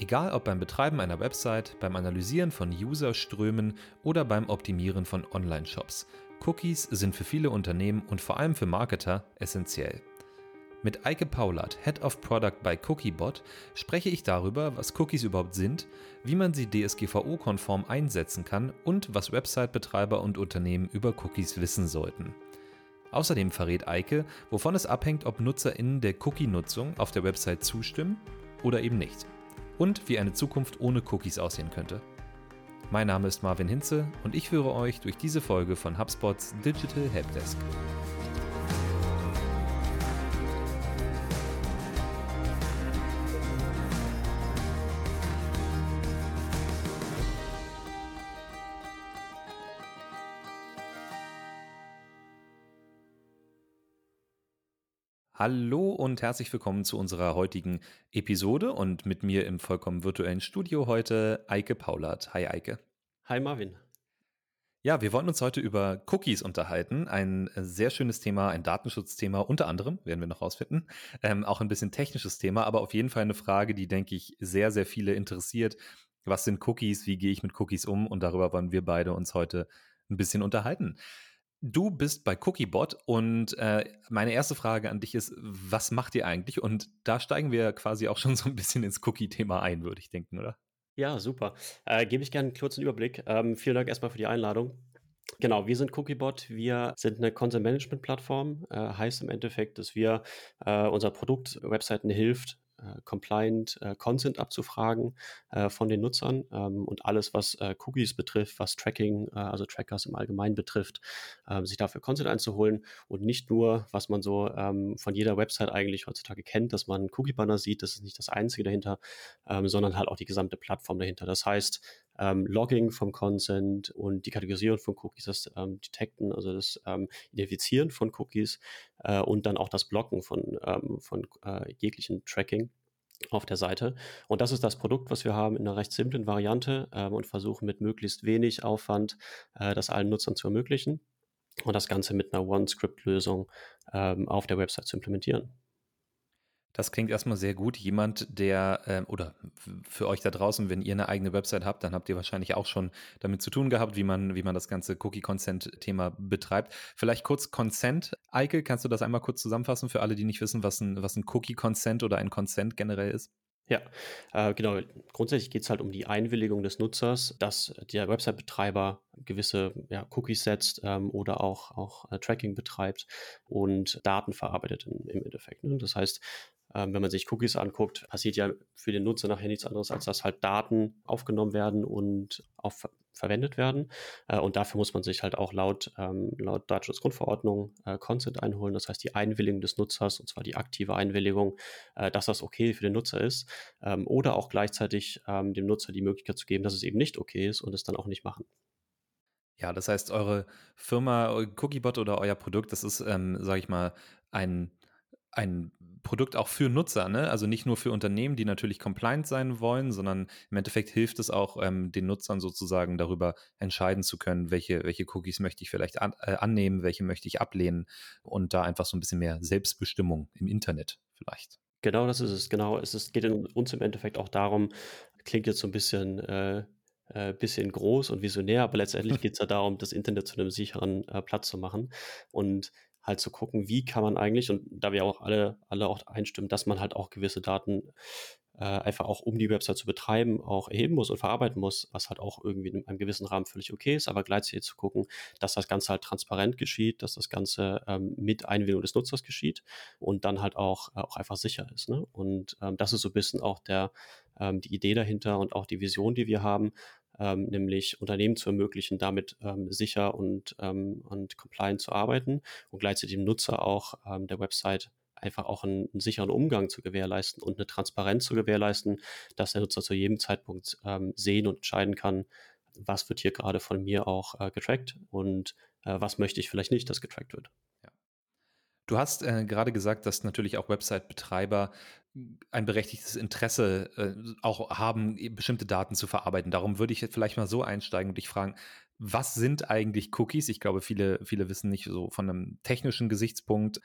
Egal ob beim Betreiben einer Website, beim Analysieren von Userströmen oder beim Optimieren von Online-Shops, Cookies sind für viele Unternehmen und vor allem für Marketer essentiell. Mit Eike Paulat, Head of Product bei Cookiebot, spreche ich darüber, was Cookies überhaupt sind, wie man sie DSGVO-konform einsetzen kann und was Website-Betreiber und Unternehmen über Cookies wissen sollten. Außerdem verrät Eike, wovon es abhängt, ob NutzerInnen der Cookie-Nutzung auf der Website zustimmen oder eben nicht. Und wie eine Zukunft ohne Cookies aussehen könnte. Mein Name ist Marvin Hinze und ich führe euch durch diese Folge von HubSpots Digital Helpdesk. Hallo und herzlich willkommen zu unserer heutigen Episode und mit mir im vollkommen virtuellen Studio heute Eike Paulat. Hi Eike. Hi Marvin. Ja, wir wollen uns heute über Cookies unterhalten. Ein sehr schönes Thema, ein Datenschutzthema unter anderem, werden wir noch rausfinden. Ähm, auch ein bisschen technisches Thema, aber auf jeden Fall eine Frage, die, denke ich, sehr, sehr viele interessiert. Was sind Cookies? Wie gehe ich mit Cookies um? Und darüber wollen wir beide uns heute ein bisschen unterhalten. Du bist bei Cookiebot und äh, meine erste Frage an dich ist, was macht ihr eigentlich? Und da steigen wir quasi auch schon so ein bisschen ins Cookie-Thema ein, würde ich denken, oder? Ja, super. Äh, Gebe ich gerne einen kurzen Überblick. Ähm, vielen Dank erstmal für die Einladung. Genau, wir sind Cookiebot. Wir sind eine Content Management Plattform. Äh, heißt im Endeffekt, dass wir äh, unser Produkt Webseiten hilft, compliant äh, Consent abzufragen äh, von den Nutzern ähm, und alles, was äh, Cookies betrifft, was Tracking, äh, also Trackers im Allgemeinen betrifft, äh, sich dafür Consent einzuholen und nicht nur, was man so ähm, von jeder Website eigentlich heutzutage kennt, dass man Cookie-Banner sieht, das ist nicht das Einzige dahinter, ähm, sondern halt auch die gesamte Plattform dahinter. Das heißt, ähm, Logging vom Consent und die Kategorisierung von Cookies, das ähm, Detecten, also das ähm, Identifizieren von Cookies äh, und dann auch das Blocken von, ähm, von äh, jeglichen Tracking auf der Seite. Und das ist das Produkt, was wir haben in einer recht simplen Variante ähm, und versuchen mit möglichst wenig Aufwand äh, das allen Nutzern zu ermöglichen und das Ganze mit einer One-Script-Lösung ähm, auf der Website zu implementieren. Das klingt erstmal sehr gut. Jemand, der, äh, oder für euch da draußen, wenn ihr eine eigene Website habt, dann habt ihr wahrscheinlich auch schon damit zu tun gehabt, wie man, wie man das ganze Cookie-Consent-Thema betreibt. Vielleicht kurz Consent. Eike, kannst du das einmal kurz zusammenfassen für alle, die nicht wissen, was ein, was ein Cookie-Consent oder ein Consent generell ist? Ja, äh, genau. Grundsätzlich geht es halt um die Einwilligung des Nutzers, dass der Website-Betreiber gewisse ja, Cookies setzt ähm, oder auch, auch äh, Tracking betreibt und Daten verarbeitet im, im Endeffekt. Ne? Das heißt, ähm, wenn man sich Cookies anguckt, passiert ja für den Nutzer nachher nichts anderes, als dass halt Daten aufgenommen werden und auch ver verwendet werden. Äh, und dafür muss man sich halt auch laut, ähm, laut Datenschutzgrundverordnung äh, Consent einholen. Das heißt, die Einwilligung des Nutzers, und zwar die aktive Einwilligung, äh, dass das okay für den Nutzer ist. Ähm, oder auch gleichzeitig ähm, dem Nutzer die Möglichkeit zu geben, dass es eben nicht okay ist und es dann auch nicht machen. Ja, das heißt, eure Firma, Cookiebot oder euer Produkt, das ist, ähm, sage ich mal, ein ein Produkt auch für Nutzer, ne? Also nicht nur für Unternehmen, die natürlich compliant sein wollen, sondern im Endeffekt hilft es auch ähm, den Nutzern sozusagen darüber entscheiden zu können, welche, welche Cookies möchte ich vielleicht an, äh, annehmen, welche möchte ich ablehnen und da einfach so ein bisschen mehr Selbstbestimmung im Internet vielleicht. Genau, das ist es. Genau, es ist, geht in uns im Endeffekt auch darum, klingt jetzt so ein bisschen äh, äh, bisschen groß und visionär, aber letztendlich geht es ja darum, das Internet zu einem sicheren äh, Platz zu machen. Und halt zu gucken, wie kann man eigentlich, und da wir auch alle, alle auch einstimmen, dass man halt auch gewisse Daten äh, einfach auch um die Website zu betreiben, auch erheben muss und verarbeiten muss, was halt auch irgendwie in einem gewissen Rahmen völlig okay ist, aber gleichzeitig zu gucken, dass das Ganze halt transparent geschieht, dass das Ganze ähm, mit Einwilligung des Nutzers geschieht und dann halt auch, äh, auch einfach sicher ist. Ne? Und ähm, das ist so ein bisschen auch der, ähm, die Idee dahinter und auch die Vision, die wir haben, ähm, nämlich Unternehmen zu ermöglichen, damit ähm, sicher und, ähm, und compliant zu arbeiten und gleichzeitig dem Nutzer auch ähm, der Website einfach auch einen, einen, sicheren Umgang zu gewährleisten und eine Transparenz zu gewährleisten, dass der Nutzer zu jedem Zeitpunkt ähm, sehen und entscheiden kann, was wird hier gerade von mir auch äh, getrackt und äh, was möchte ich vielleicht nicht, dass getrackt wird. Du hast äh, gerade gesagt, dass natürlich auch Website-Betreiber ein berechtigtes Interesse äh, auch haben, bestimmte Daten zu verarbeiten. Darum würde ich jetzt vielleicht mal so einsteigen und dich fragen, was sind eigentlich Cookies? Ich glaube, viele, viele wissen nicht so von einem technischen Gesichtspunkt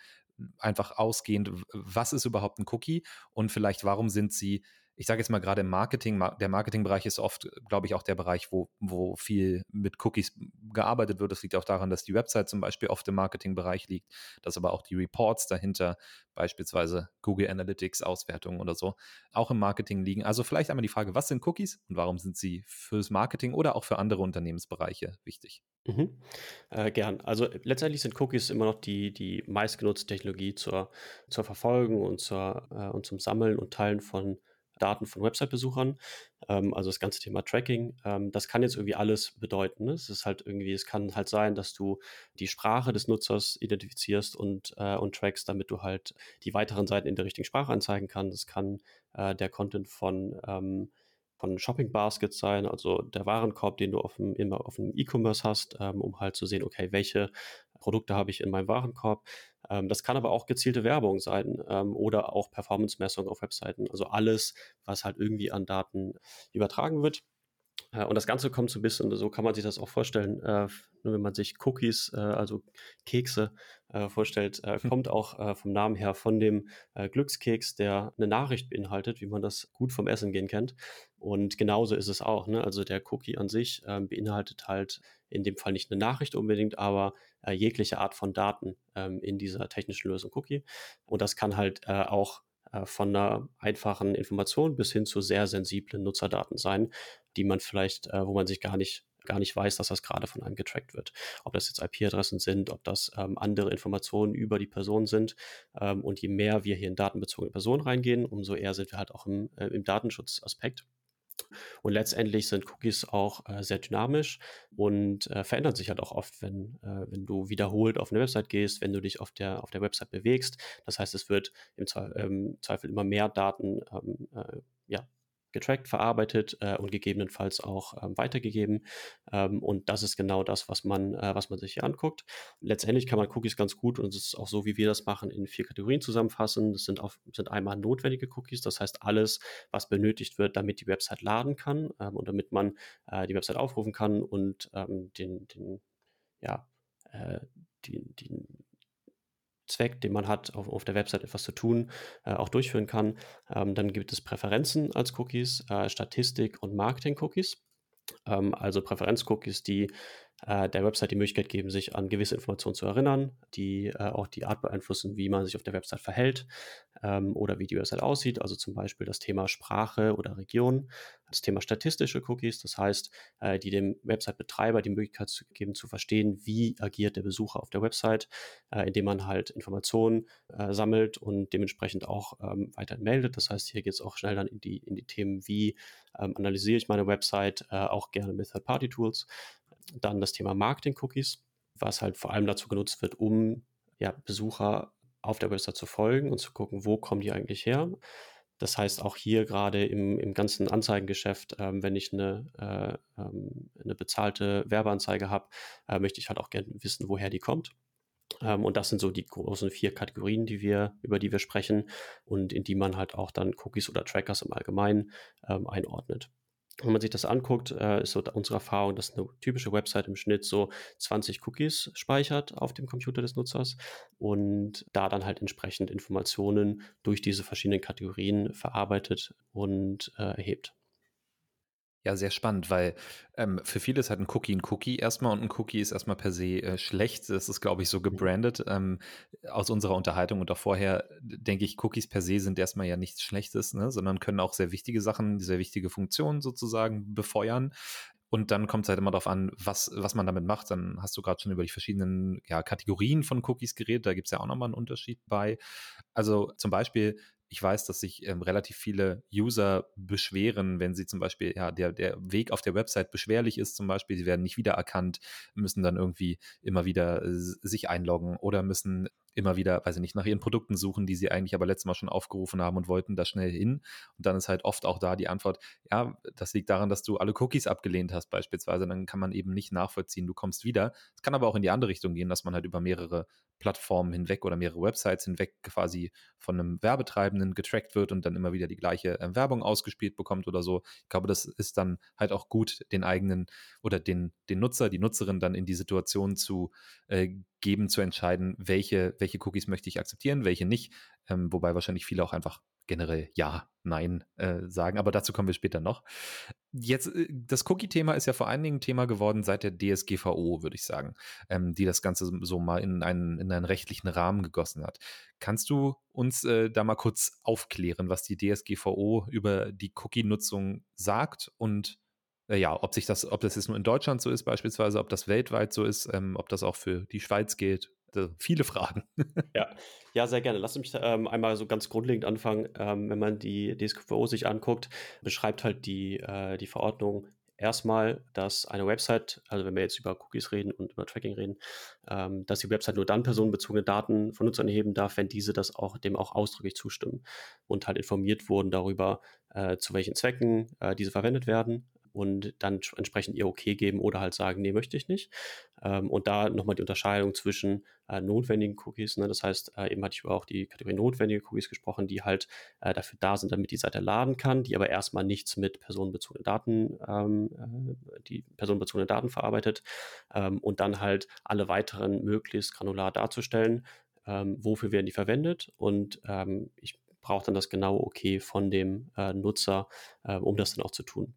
einfach ausgehend, was ist überhaupt ein Cookie und vielleicht warum sind sie ich sage jetzt mal gerade im Marketing, der Marketingbereich ist oft, glaube ich, auch der Bereich, wo, wo viel mit Cookies gearbeitet wird. Das liegt auch daran, dass die Website zum Beispiel oft im Marketingbereich liegt, dass aber auch die Reports dahinter, beispielsweise Google Analytics, Auswertungen oder so, auch im Marketing liegen. Also vielleicht einmal die Frage, was sind Cookies und warum sind sie fürs Marketing oder auch für andere Unternehmensbereiche wichtig? Mhm. Äh, gern. Also letztendlich sind Cookies immer noch die, die meistgenutzte Technologie zur, zur Verfolgung und, zur, äh, und zum Sammeln und Teilen von Daten von Website-Besuchern. Ähm, also das ganze Thema Tracking. Ähm, das kann jetzt irgendwie alles bedeuten. Ne? Es ist halt irgendwie, es kann halt sein, dass du die Sprache des Nutzers identifizierst und, äh, und trackst, damit du halt die weiteren Seiten in der richtigen Sprache anzeigen kannst. Es kann äh, der Content von ähm, von Shopping Baskets sein, also der Warenkorb, den du auf dem, immer auf dem E-Commerce hast, ähm, um halt zu sehen, okay, welche Produkte habe ich in meinem Warenkorb. Ähm, das kann aber auch gezielte Werbung sein ähm, oder auch Performance-Messung auf Webseiten. Also alles, was halt irgendwie an Daten übertragen wird. Äh, und das Ganze kommt so ein bisschen, so kann man sich das auch vorstellen, äh, wenn man sich Cookies, äh, also Kekse äh, vorstellt, hm. kommt auch vom Namen her von dem Glückskeks, der eine Nachricht beinhaltet, wie man das gut vom Essen gehen kennt. Und genauso ist es auch. Ne? Also der Cookie an sich ähm, beinhaltet halt in dem Fall nicht eine Nachricht unbedingt, aber jegliche Art von Daten ähm, in dieser technischen Lösung Cookie. Und das kann halt auch von einer einfachen Information bis hin zu sehr sensiblen Nutzerdaten sein, die man vielleicht, äh, wo man sich gar nicht gar nicht weiß, dass das gerade von einem getrackt wird. Ob das jetzt IP-Adressen sind, ob das ähm, andere Informationen über die Person sind. Ähm, und je mehr wir hier in datenbezogene Personen reingehen, umso eher sind wir halt auch im, äh, im Datenschutzaspekt. Und letztendlich sind Cookies auch äh, sehr dynamisch und äh, verändern sich halt auch oft, wenn, äh, wenn du wiederholt auf eine Website gehst, wenn du dich auf der, auf der Website bewegst. Das heißt, es wird im Zweifel, ähm, Zweifel immer mehr Daten ähm, äh, ja, getrackt, verarbeitet äh, und gegebenenfalls auch ähm, weitergegeben. Ähm, und das ist genau das, was man, äh, was man sich hier anguckt. Letztendlich kann man Cookies ganz gut, und es ist auch so, wie wir das machen, in vier Kategorien zusammenfassen. Das sind, auf, sind einmal notwendige Cookies, das heißt alles, was benötigt wird, damit die Website laden kann ähm, und damit man äh, die Website aufrufen kann und ähm, den, den, ja, äh, die, die Zweck, den man hat, auf, auf der Website etwas zu tun, äh, auch durchführen kann. Ähm, dann gibt es Präferenzen als Cookies, äh, Statistik und Marketing-Cookies. Ähm, also Präferenz-Cookies, die äh, der Website die Möglichkeit geben, sich an gewisse Informationen zu erinnern, die äh, auch die Art beeinflussen, wie man sich auf der Website verhält ähm, oder wie die Website aussieht. Also zum Beispiel das Thema Sprache oder Region, das Thema statistische Cookies, das heißt, äh, die dem Website-Betreiber die Möglichkeit zu geben, zu verstehen, wie agiert der Besucher auf der Website, äh, indem man halt Informationen äh, sammelt und dementsprechend auch ähm, weiter meldet. Das heißt, hier geht es auch schnell dann in die, in die Themen, wie ähm, analysiere ich meine Website, äh, auch gerne mit Third-Party-Tools. Dann das Thema Marketing-Cookies, was halt vor allem dazu genutzt wird, um ja, Besucher auf der Website zu folgen und zu gucken, wo kommen die eigentlich her. Das heißt, auch hier gerade im, im ganzen Anzeigengeschäft, ähm, wenn ich eine, äh, ähm, eine bezahlte Werbeanzeige habe, äh, möchte ich halt auch gerne wissen, woher die kommt. Ähm, und das sind so die großen vier Kategorien, die wir, über die wir sprechen und in die man halt auch dann Cookies oder Trackers im Allgemeinen ähm, einordnet. Wenn man sich das anguckt, äh, ist so unsere Erfahrung, dass eine typische Website im Schnitt so 20 Cookies speichert auf dem Computer des Nutzers und da dann halt entsprechend Informationen durch diese verschiedenen Kategorien verarbeitet und äh, erhebt. Ja, sehr spannend, weil ähm, für viele ist halt ein Cookie ein Cookie erstmal und ein Cookie ist erstmal per se äh, schlecht. Das ist, glaube ich, so mhm. gebrandet. Ähm, aus unserer Unterhaltung und auch vorher denke ich, Cookies per se sind erstmal ja nichts Schlechtes, ne? sondern können auch sehr wichtige Sachen, sehr wichtige Funktionen sozusagen befeuern. Und dann kommt es halt immer darauf an, was, was man damit macht. Dann hast du gerade schon über die verschiedenen ja, Kategorien von Cookies geredet. Da gibt es ja auch nochmal einen Unterschied bei. Also zum Beispiel ich weiß, dass sich ähm, relativ viele User beschweren, wenn sie zum Beispiel, ja, der, der Weg auf der Website beschwerlich ist, zum Beispiel, sie werden nicht wiedererkannt, müssen dann irgendwie immer wieder äh, sich einloggen oder müssen immer wieder, weiß ich nicht, nach ihren Produkten suchen, die sie eigentlich aber letztes Mal schon aufgerufen haben und wollten da schnell hin. Und dann ist halt oft auch da die Antwort, ja, das liegt daran, dass du alle Cookies abgelehnt hast beispielsweise. Dann kann man eben nicht nachvollziehen, du kommst wieder. Es kann aber auch in die andere Richtung gehen, dass man halt über mehrere Plattformen hinweg oder mehrere Websites hinweg quasi von einem Werbetreibenden getrackt wird und dann immer wieder die gleiche äh, Werbung ausgespielt bekommt oder so. Ich glaube, das ist dann halt auch gut, den eigenen oder den, den Nutzer, die Nutzerin dann in die Situation zu äh, geben zu entscheiden, welche, welche Cookies möchte ich akzeptieren, welche nicht. Ähm, wobei wahrscheinlich viele auch einfach generell ja, nein äh, sagen, aber dazu kommen wir später noch. Jetzt, äh, das Cookie-Thema ist ja vor allen Dingen Thema geworden seit der DSGVO, würde ich sagen, ähm, die das Ganze so mal in einen, in einen rechtlichen Rahmen gegossen hat. Kannst du uns äh, da mal kurz aufklären, was die DSGVO über die Cookie-Nutzung sagt und ja, ob sich das, ob das jetzt nur in Deutschland so ist, beispielsweise, ob das weltweit so ist, ähm, ob das auch für die Schweiz gilt. Also viele Fragen. ja. ja, sehr gerne. Lass mich ähm, einmal so ganz grundlegend anfangen. Ähm, wenn man die DSGVO sich anguckt, beschreibt halt die, äh, die Verordnung erstmal, dass eine Website, also wenn wir jetzt über Cookies reden und über Tracking reden, ähm, dass die Website nur dann personenbezogene Daten von Nutzern erheben darf, wenn diese das auch dem auch ausdrücklich zustimmen und halt informiert wurden darüber, äh, zu welchen Zwecken äh, diese verwendet werden und dann entsprechend ihr Okay geben oder halt sagen, nee, möchte ich nicht. Ähm, und da nochmal die Unterscheidung zwischen äh, notwendigen Cookies, ne? das heißt, äh, eben hatte ich über auch die Kategorie notwendige Cookies gesprochen, die halt äh, dafür da sind, damit die Seite laden kann, die aber erstmal nichts mit personenbezogenen Daten, ähm, äh, die personenbezogene Daten verarbeitet ähm, und dann halt alle weiteren möglichst granular darzustellen, ähm, wofür werden die verwendet und ähm, ich brauche dann das genaue Okay von dem äh, Nutzer, äh, um das dann auch zu tun.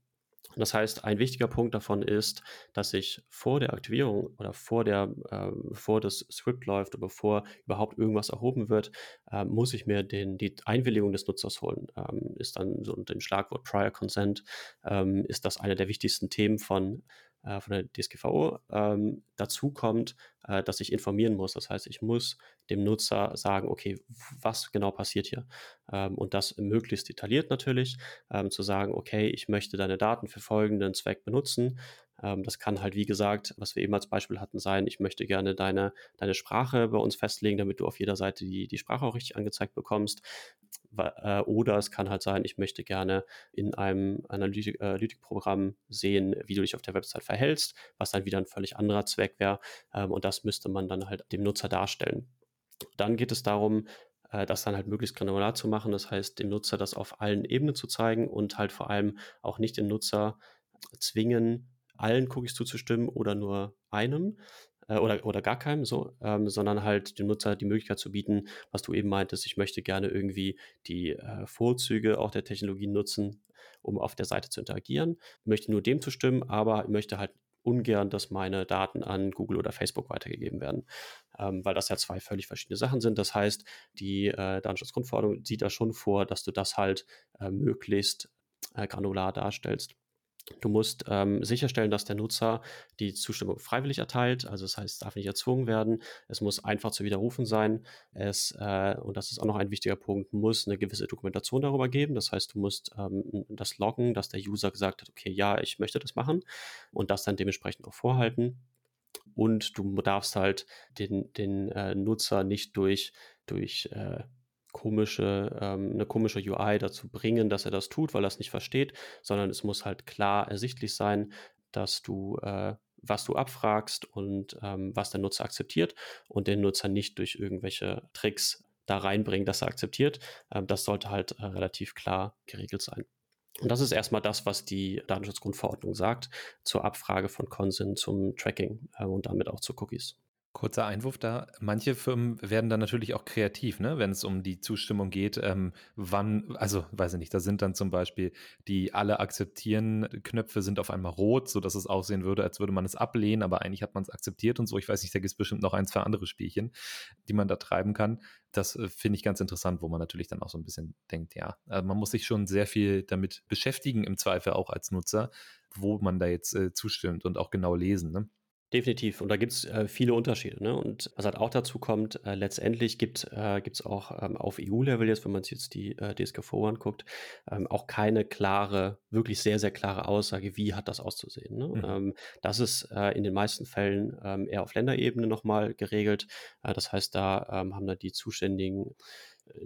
Das heißt, ein wichtiger Punkt davon ist, dass ich vor der Aktivierung oder vor der, äh, bevor das Script läuft oder bevor überhaupt irgendwas erhoben wird, äh, muss ich mir den, die Einwilligung des Nutzers holen. Ähm, ist dann so unter dem Schlagwort Prior Consent, ähm, ist das eine der wichtigsten Themen von äh, von der DSGVO. Ähm, dazu kommt, äh, dass ich informieren muss. Das heißt, ich muss dem Nutzer sagen, okay, was genau passiert hier? Ähm, und das möglichst detailliert natürlich, ähm, zu sagen, okay, ich möchte deine Daten für folgenden Zweck benutzen. Ähm, das kann halt, wie gesagt, was wir eben als Beispiel hatten, sein, ich möchte gerne deine, deine Sprache bei uns festlegen, damit du auf jeder Seite die, die Sprache auch richtig angezeigt bekommst. Äh, oder es kann halt sein, ich möchte gerne in einem Analytik, Analytikprogramm sehen, wie du dich auf der Website verhältst, was dann wieder ein völlig anderer Zweck wäre. Ähm, und das müsste man dann halt dem Nutzer darstellen. Dann geht es darum, äh, das dann halt möglichst granular zu machen. Das heißt, dem Nutzer das auf allen Ebenen zu zeigen und halt vor allem auch nicht den Nutzer zwingen, allen Cookies zuzustimmen oder nur einem äh, oder, oder gar keinem, so, ähm, sondern halt dem Nutzer die Möglichkeit zu bieten, was du eben meintest, ich möchte gerne irgendwie die äh, Vorzüge auch der Technologie nutzen, um auf der Seite zu interagieren, möchte nur dem zustimmen, aber möchte halt ungern, dass meine Daten an Google oder Facebook weitergegeben werden, ähm, weil das ja zwei völlig verschiedene Sachen sind. Das heißt, die äh, Datenschutzgrundverordnung sieht da schon vor, dass du das halt äh, möglichst äh, granular darstellst. Du musst ähm, sicherstellen, dass der Nutzer die Zustimmung freiwillig erteilt. Also das heißt, es darf nicht erzwungen werden. Es muss einfach zu widerrufen sein. Es, äh, und das ist auch noch ein wichtiger Punkt, muss eine gewisse Dokumentation darüber geben. Das heißt, du musst ähm, das loggen, dass der User gesagt hat, okay, ja, ich möchte das machen und das dann dementsprechend auch vorhalten. Und du darfst halt den, den äh, Nutzer nicht durch, durch äh, komische, ähm, eine komische UI dazu bringen, dass er das tut, weil er es nicht versteht, sondern es muss halt klar ersichtlich sein, dass du, äh, was du abfragst und ähm, was der Nutzer akzeptiert und den Nutzer nicht durch irgendwelche Tricks da reinbringen, dass er akzeptiert. Ähm, das sollte halt äh, relativ klar geregelt sein. Und das ist erstmal das, was die Datenschutzgrundverordnung sagt zur Abfrage von Consent zum Tracking äh, und damit auch zu Cookies. Kurzer Einwurf da. Manche Firmen werden dann natürlich auch kreativ, ne? wenn es um die Zustimmung geht. Ähm, wann, also weiß ich nicht, da sind dann zum Beispiel die alle akzeptieren Knöpfe sind auf einmal rot, sodass es aussehen würde, als würde man es ablehnen, aber eigentlich hat man es akzeptiert und so. Ich weiß nicht, da gibt es bestimmt noch ein, zwei andere Spielchen, die man da treiben kann. Das äh, finde ich ganz interessant, wo man natürlich dann auch so ein bisschen denkt, ja, also man muss sich schon sehr viel damit beschäftigen, im Zweifel auch als Nutzer, wo man da jetzt äh, zustimmt und auch genau lesen. Ne? Definitiv. Und da gibt es äh, viele Unterschiede. Ne? Und was halt auch dazu kommt, äh, letztendlich gibt es äh, auch ähm, auf EU-Level jetzt, wenn man sich jetzt die äh, DSGVO anguckt, ähm, auch keine klare, wirklich sehr, sehr klare Aussage, wie hat das auszusehen. Ne? Mhm. Ähm, das ist äh, in den meisten Fällen ähm, eher auf Länderebene nochmal geregelt. Äh, das heißt, da ähm, haben da die zuständigen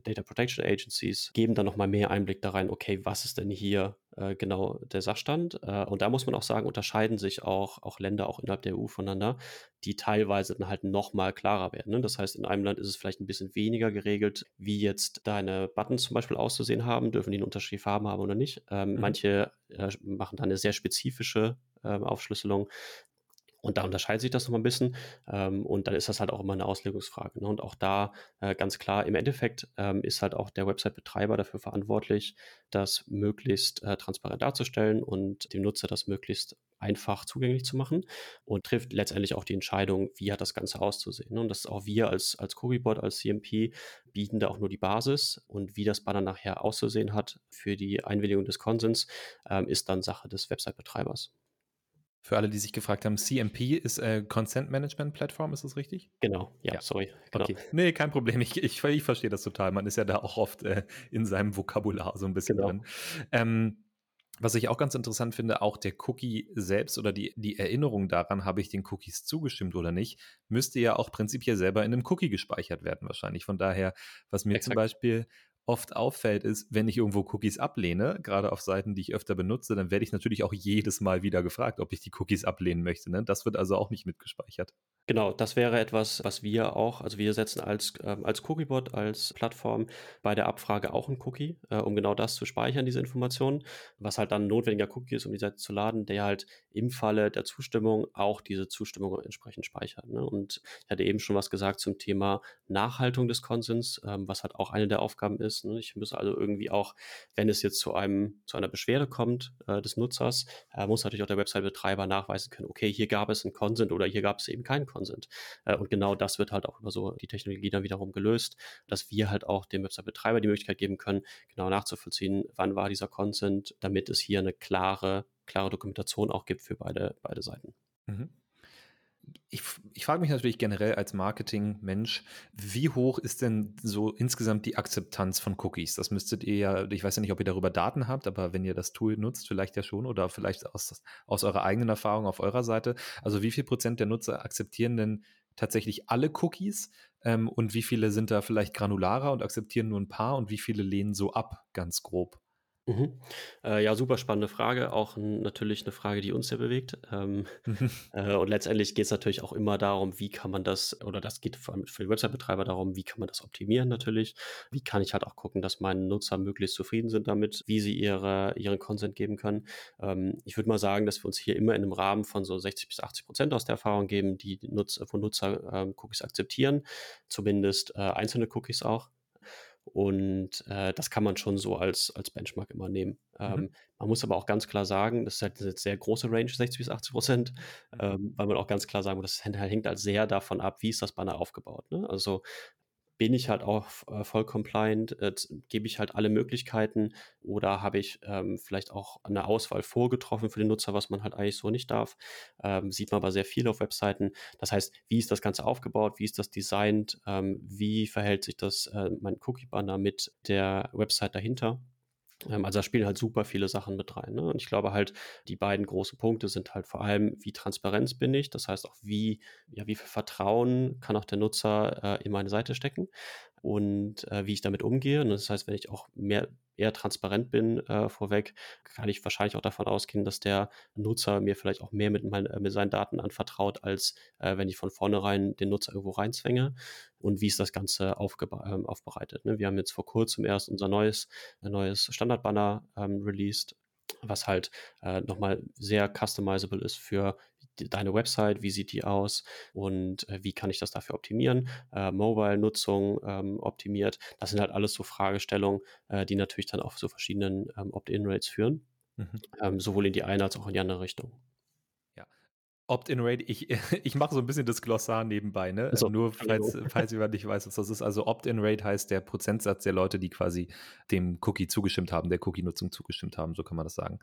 Data Protection Agencies geben dann nochmal mehr Einblick da rein, okay, was ist denn hier äh, genau der Sachstand? Äh, und da muss man auch sagen, unterscheiden sich auch, auch Länder auch innerhalb der EU voneinander, die teilweise dann halt nochmal klarer werden. Ne? Das heißt, in einem Land ist es vielleicht ein bisschen weniger geregelt, wie jetzt deine Buttons zum Beispiel auszusehen haben, dürfen die eine unterschiedliche Farbe haben oder nicht. Ähm, mhm. Manche äh, machen da eine sehr spezifische ähm, Aufschlüsselung Und da unterscheidet sich das noch mal ein bisschen. Ähm, und dann ist das halt auch immer eine Auslegungsfrage. Ne? Und auch da äh, ganz klar, im Endeffekt ähm, ist halt auch der Website-Betreiber dafür verantwortlich, das möglichst äh, transparent darzustellen und dem Nutzer das möglichst einfach zugänglich zu machen und trifft letztendlich auch die Entscheidung, wie hat das Ganze auszusehen. Ne? Und das ist auch wir als, als Cookiebot, als CMP bieten da auch nur die Basis und wie das Banner nachher auszusehen hat für die Einwilligung des Konsens, ähm, ist dann Sache des Website-Betreibers. Für alle, die sich gefragt haben, CMP ist äh, Consent Management Plattform, ist das richtig? Genau, ja, ja. sorry. Genau. Okay. Nee, kein Problem. Ich, ich, ich verstehe das total. Man ist ja da auch oft äh, in seinem Vokabular so ein bisschen genau. drin. Ähm, was ich auch ganz interessant finde, auch der Cookie selbst oder die, die Erinnerung daran, habe ich den Cookies zugestimmt oder nicht, müsste ja auch prinzipiell selber in einem Cookie gespeichert werden, wahrscheinlich. Von daher, was mir Exakt. zum Beispiel oft auffällt, ist, wenn ich irgendwo Cookies ablehne, gerade auf Seiten, die ich öfter benutze, dann werde ich natürlich auch jedes Mal wieder gefragt, ob ich die Cookies ablehnen möchte. Ne? Das wird also auch nicht mitgespeichert. Genau, das wäre etwas, was wir auch, also wir setzen als, ähm, als Cookiebot, als Plattform bei der Abfrage auch einen Cookie, äh, um genau das zu speichern, diese Informationen, was halt dann ein notwendiger Cookie ist, um die Seite zu laden, der halt im Falle der Zustimmung auch diese Zustimmung entsprechend speichert. Ne? Und ich hatte eben schon was gesagt zum Thema Nachhaltung des Konsens, ähm, was halt auch eine der Aufgaben ist. Ne? Ich muss also irgendwie auch, wenn es jetzt zu einem, zu einer Beschwerde kommt äh, des Nutzers, äh, muss natürlich auch der Website-Betreiber nachweisen können, okay, hier gab es einen Consent oder hier gab es eben keinen Consent. Äh, und genau das wird halt auch über so die Technologie dann wiederum gelöst, dass wir halt auch dem Website-Betreiber die Möglichkeit geben können, genau nachzuvollziehen, wann war dieser Consent, damit es hier eine klare, klare Dokumentation auch gibt für beide, beide Seiten. Mhm ich, ich frage mich natürlich generell als Marketing-Mensch, wie hoch ist denn so insgesamt die Akzeptanz von Cookies? Das müsstet ihr ja, ich weiß ja nicht, ob ihr darüber Daten habt, aber wenn ihr das Tool nutzt, vielleicht ja schon oder vielleicht aus, aus eurer eigenen Erfahrung auf eurer Seite. Also wie viel Prozent der Nutzer akzeptieren denn tatsächlich alle Cookies ähm, und wie viele sind da vielleicht granularer und akzeptieren nur ein paar und wie viele lehnen so ab, ganz grob? Mhm. Äh, ja, super spannende Frage. Auch natürlich eine Frage, die uns sehr bewegt. Ähm, mhm. äh, und letztendlich geht es natürlich auch immer darum, wie kann man das, oder das geht vor allem für die Website-Betreiber darum, wie kann man das optimieren natürlich. Wie kann ich halt auch gucken, dass meine Nutzer möglichst zufrieden sind damit, wie sie ihre, ihren Consent geben können. Ähm, ich würde mal sagen, dass wir uns hier immer in einem Rahmen von so 60 bis 80 Prozent aus der Erfahrung geben, die Nutzer, wo Nutzer ähm, Cookies akzeptieren, zumindest äh, einzelne Cookies auch. Und äh, das kann man schon so als, als Benchmark immer nehmen. Mhm. Ähm, man muss aber auch ganz klar sagen, das ist halt eine sehr große Range, 60 bis 80 Prozent, mhm. ähm, weil man auch ganz klar sagen muss, das hängt halt sehr davon ab, wie ist das Banner aufgebaut. Ne? Also bin ich halt auch äh, voll compliant, äh, gebe ich halt alle Möglichkeiten oder habe ich ähm, vielleicht auch eine Auswahl vorgetroffen für den Nutzer, was man halt eigentlich so nicht darf. Ähm, sieht man aber sehr viel auf Webseiten. Das heißt, wie ist das Ganze aufgebaut, wie ist das designt, ähm, wie verhält sich das äh, mein Cookie-Banner mit der Website dahinter. Ähm, also da spielen halt super viele Sachen mit rein. Ne? Und ich glaube halt, die beiden großen Punkte sind halt vor allem, wie transparent bin ich, das heißt auch, wie, ja, wie viel Vertrauen kann auch der Nutzer äh, in meine Seite stecken und äh, wie ich damit umgehe. Und das heißt, wenn ich auch mehr eher transparent bin äh, vorweg, kann ich wahrscheinlich auch davon ausgehen, dass der Nutzer mir vielleicht auch mehr mit, mein, äh, mit seinen Daten anvertraut, als äh, wenn ich von vornherein den Nutzer irgendwo reinzwänge. Und wie ist das Ganze ähm, aufbereitet? Ne? Wir haben jetzt vor kurzem erst unser neues, neues Standardbanner ähm, released, was halt äh, nochmal sehr customizable ist für deine Website, wie sieht die aus und äh, wie kann ich das dafür optimieren, äh, Mobile-Nutzung ähm, optimiert. Das sind halt alles so Fragestellungen, äh, die natürlich dann auch zu verschiedenen ähm, Opt-in-Rates führen, mhm. ähm, sowohl in die eine als auch in die andere Richtung. Opt-in-Rate, ich, ich mache so ein bisschen das Glossar nebenbei, ne? Also, Nur falls, falls jemand nicht weiß, was das ist. Also Opt-in-Rate heißt der Prozentsatz der Leute, die quasi dem Cookie zugestimmt haben, der Cookie-Nutzung zugestimmt haben, so kann man das sagen.